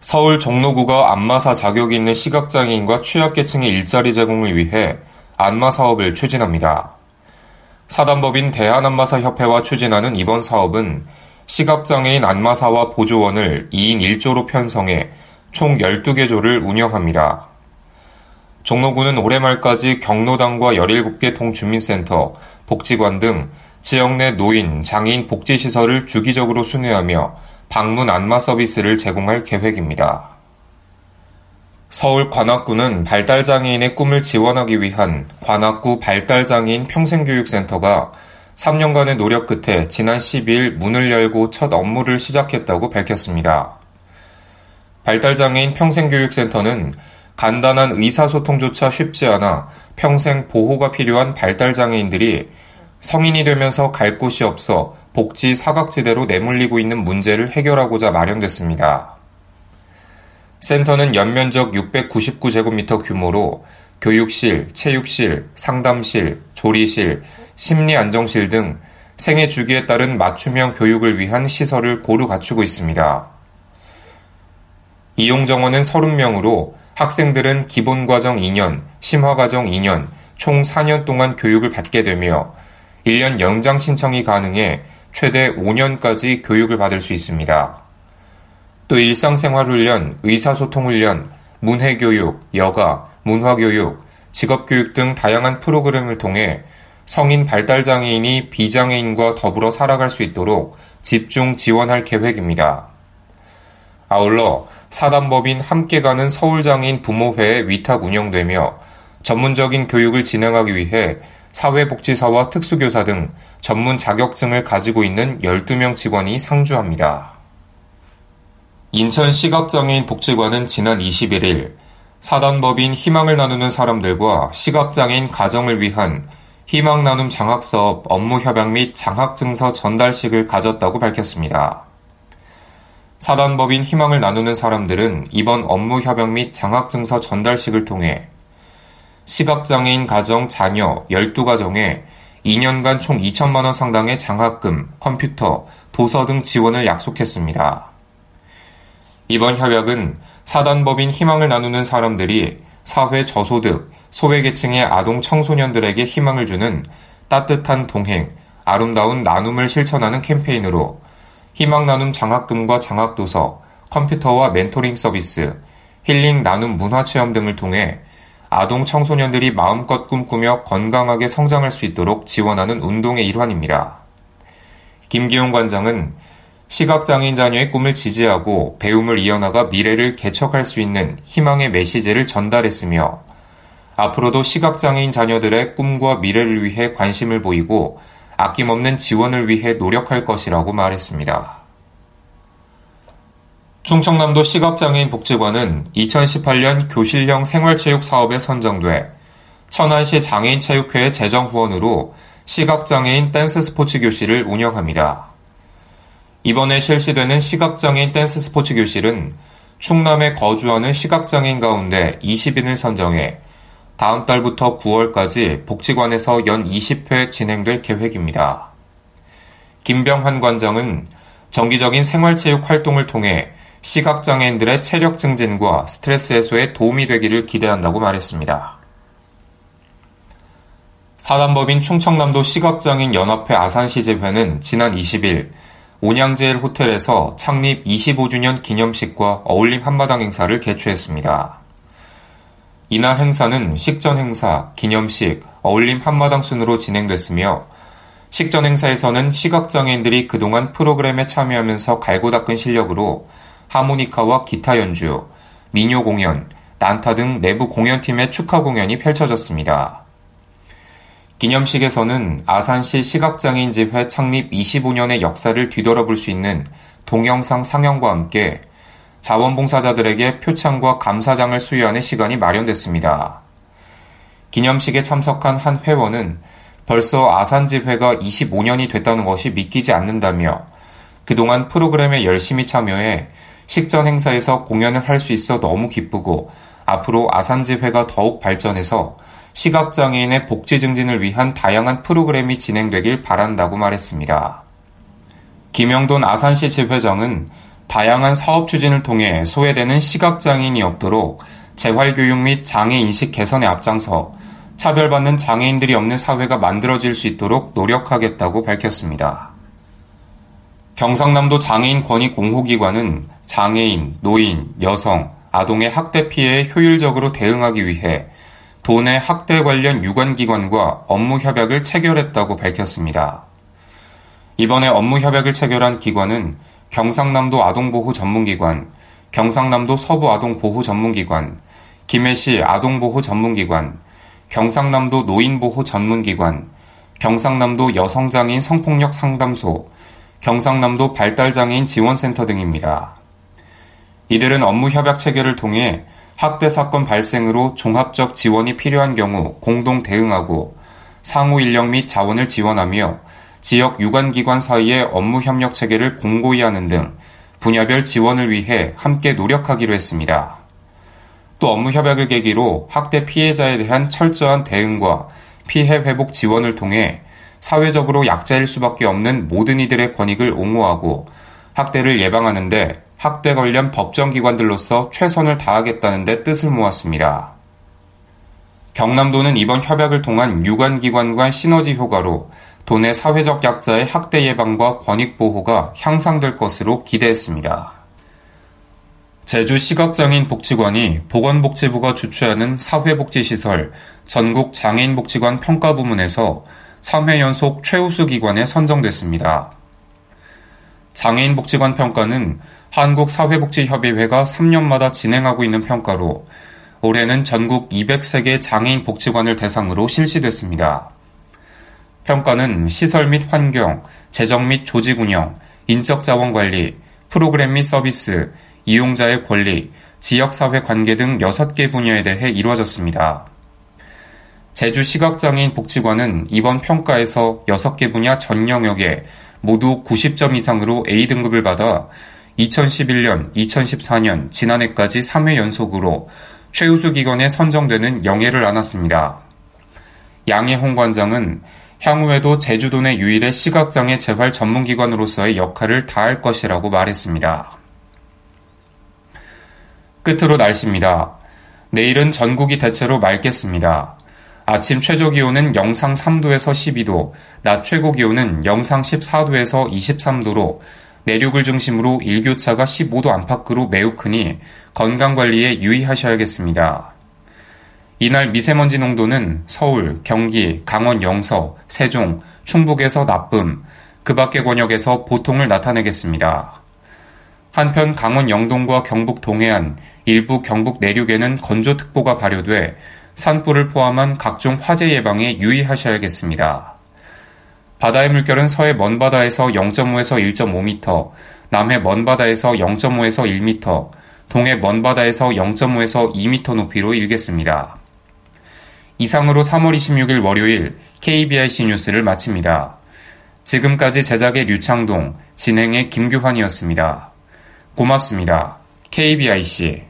서울 종로구가 안마사 자격이 있는 시각장애인과 취약계층의 일자리 제공을 위해 안마 사업을 추진합니다. 사단법인 대한안마사협회와 추진하는 이번 사업은 시각장애인 안마사와 보조원을 2인 1조로 편성해 총 12개 조를 운영합니다. 종로구는 올해 말까지 경로당과 17개 동주민센터, 복지관 등 지역 내 노인, 장애인 복지시설을 주기적으로 순회하며 방문 안마 서비스를 제공할 계획입니다. 서울 관악구는 발달장애인의 꿈을 지원하기 위한 관악구 발달장애인 평생교육센터가 3년간의 노력 끝에 지난 12일 문을 열고 첫 업무를 시작했다고 밝혔습니다. 발달장애인 평생교육센터는 간단한 의사소통조차 쉽지 않아 평생 보호가 필요한 발달장애인들이 성인이 되면서 갈 곳이 없어 복지 사각지대로 내몰리고 있는 문제를 해결하고자 마련됐습니다. 센터는 연면적 699제곱미터 규모로 교육실, 체육실, 상담실, 조리실, 심리안정실 등 생애 주기에 따른 맞춤형 교육을 위한 시설을 고루 갖추고 있습니다. 이용 정원은 30명으로 학생들은 기본과정 2년, 심화과정 2년, 총 4년 동안 교육을 받게 되며 1년 연장 신청이 가능해 최대 5년까지 교육을 받을 수 있습니다. 또 일상생활훈련, 의사소통훈련, 문해교육, 여가, 문화교육, 직업교육 등 다양한 프로그램을 통해 성인 발달장애인이 비장애인과 더불어 살아갈 수 있도록 집중 지원할 계획입니다. 아울러 사단법인 함께 가는 서울장애인 부모회에 위탁 운영되며 전문적인 교육을 진행하기 위해 사회복지사와 특수교사 등 전문 자격증을 가지고 있는 12명 직원이 상주합니다. 인천 시각장애인 복지관은 지난 21일 사단법인 희망을 나누는 사람들과 시각장애인 가정을 위한 희망 나눔 장학사업 업무 협약 및 장학증서 전달식을 가졌다고 밝혔습니다. 사단법인 희망을 나누는 사람들은 이번 업무 협약 및 장학증서 전달식을 통해 시각장애인 가정 자녀 12가정에 2년간 총 2천만 원 상당의 장학금, 컴퓨터, 도서 등 지원을 약속했습니다. 이번 협약은 사단법인 희망을 나누는 사람들이 사회 저소득, 소외계층의 아동 청소년들에게 희망을 주는 따뜻한 동행, 아름다운 나눔을 실천하는 캠페인으로 희망 나눔 장학금과 장학도서, 컴퓨터와 멘토링 서비스, 힐링 나눔 문화체험 등을 통해 아동 청소년들이 마음껏 꿈꾸며 건강하게 성장할 수 있도록 지원하는 운동의 일환입니다. 김기용 관장은 시각장애인 자녀의 꿈을 지지하고 배움을 이어나가 미래를 개척할 수 있는 희망의 메시지를 전달했으며 앞으로도 시각장애인 자녀들의 꿈과 미래를 위해 관심을 보이고 아낌없는 지원을 위해 노력할 것이라고 말했습니다. 충청남도 시각장애인 복지관은 2018년 교실형 생활체육 사업에 선정돼 천안시 장애인체육회 재정 후원으로 시각장애인 댄스 스포츠 교실을 운영합니다. 이번에 실시되는 시각장애인 댄스 스포츠 교실은 충남에 거주하는 시각장애인 가운데 20인을 선정해 다음 달부터 9월까지 복지관에서 연 20회 진행될 계획입니다. 김병환 관장은 정기적인 생활체육 활동을 통해 시각장애인들의 체력 증진과 스트레스 해소에 도움이 되기를 기대한다고 말했습니다. 사단법인 충청남도 시각장애인 연합회 아산시제회는 지난 20일 온양제일 호텔에서 창립 25주년 기념식과 어울림 한마당 행사를 개최했습니다. 이날 행사는 식전 행사, 기념식, 어울림 한마당 순으로 진행됐으며 식전 행사에서는 시각장애인들이 그동안 프로그램에 참여하면서 갈고 닦은 실력으로 하모니카와 기타 연주, 민요 공연, 난타 등 내부 공연팀의 축하 공연이 펼쳐졌습니다. 기념식에서는 아산시 시각장애인집회 창립 25년의 역사를 뒤돌아볼 수 있는 동영상 상영과 함께 자원봉사자들에게 표창과 감사장을 수여하는 시간이 마련됐습니다. 기념식에 참석한 한 회원은 벌써 아산집회가 25년이 됐다는 것이 믿기지 않는다며 그동안 프로그램에 열심히 참여해 식전 행사에서 공연을 할 수 있어 너무 기쁘고 앞으로 아산집회가 더욱 발전해서 시각장애인의 복지 증진을 위한 다양한 프로그램이 진행되길 바란다고 말했습니다. 김영돈 아산시 지회장은 다양한 사업 추진을 통해 소외되는 시각장애인이 없도록 재활교육 및 장애인식 개선에 앞장서 차별받는 장애인들이 없는 사회가 만들어질 수 있도록 노력하겠다고 밝혔습니다. 경상남도 장애인 권익 공호기관은 장애인, 노인, 여성, 아동의 학대 피해에 효율적으로 대응하기 위해 도내 학대 관련 유관기관과 업무 협약을 체결했다고 밝혔습니다. 이번에 업무 협약을 체결한 기관은 경상남도 아동보호 전문기관, 경상남도 서부 아동보호 전문기관, 김해시 아동보호 전문기관, 경상남도 노인보호 전문기관, 경상남도 여성장애인 성폭력 상담소, 경상남도 발달장애인 지원센터 등입니다. 이들은 업무 협약 체결을 통해 학대 사건 발생으로 종합적 지원이 필요한 경우 공동 대응하고 상호 인력 및 자원을 지원하며 지역 유관기관 사이의 업무 협력 체계를 공고히 하는 등 분야별 지원을 위해 함께 노력하기로 했습니다. 또 업무 협약을 계기로 학대 피해자에 대한 철저한 대응과 피해 회복 지원을 통해 사회적으로 약자일 수밖에 없는 모든 이들의 권익을 옹호하고 학대를 예방하는데 학대 관련 법정기관들로서 최선을 다하겠다는 데 뜻을 모았습니다. 경남도는 이번 협약을 통한 유관기관 간 시너지 효과로 도내 사회적 약자의 학대 예방과 권익 보호가 향상될 것으로 기대했습니다. 제주 시각장애인 복지관이 보건복지부가 주최하는 사회복지시설 전국 장애인 복지관 평가 부문에서 3회 연속 최우수 기관에 선정됐습니다. 장애인 복지관 평가는 한국사회복지협의회가 3년마다 진행하고 있는 평가로 올해는 전국 203개 장애인 복지관을 대상으로 실시됐습니다. 평가는 시설 및 환경, 재정 및 조직 운영, 인적 자원 관리, 프로그램 및 서비스, 이용자의 권리, 지역사회 관계 등 6개 분야에 대해 이루어졌습니다. 제주 시각장애인 복지관은 이번 평가에서 6개 분야 전 영역에 모두 90점 이상으로 A등급을 받아 2011년, 2014년, 지난해까지 3회 연속으로 최우수 기관에 선정되는 영예를 안았습니다. 양해홍 관장은 향후에도 제주도 내 유일의 시각장애 재활 전문기관으로서의 역할을 다할 것이라고 말했습니다. 끝으로 날씨입니다. 내일은 전국이 대체로 맑겠습니다. 아침 최저 기온은 영상 3도에서 12도, 낮 최고 기온은 영상 14도에서 23도로 내륙을 중심으로 일교차가 15도 안팎으로 매우 크니 건강관리에 유의하셔야겠습니다. 이날 미세먼지 농도는 서울, 경기, 강원 영서, 세종, 충북에서 나쁨, 그 밖의 권역에서 보통을 나타내겠습니다. 한편 강원 영동과 경북 동해안, 일부 경북 내륙에는 건조특보가 발효돼 산불을 포함한 각종 화재 예방에 유의하셔야겠습니다. 바다의 물결은 서해 먼바다에서 0.5에서 1.5m, 남해 먼바다에서 0.5에서 1m, 동해 먼바다에서 0.5에서 2m 높이로 일겠습니다. 이상으로 3월 26일 월요일 KBIC 뉴스를 마칩니다. 지금까지 제작의 류창동, 진행의 김규환이었습니다. 고맙습니다. KBIC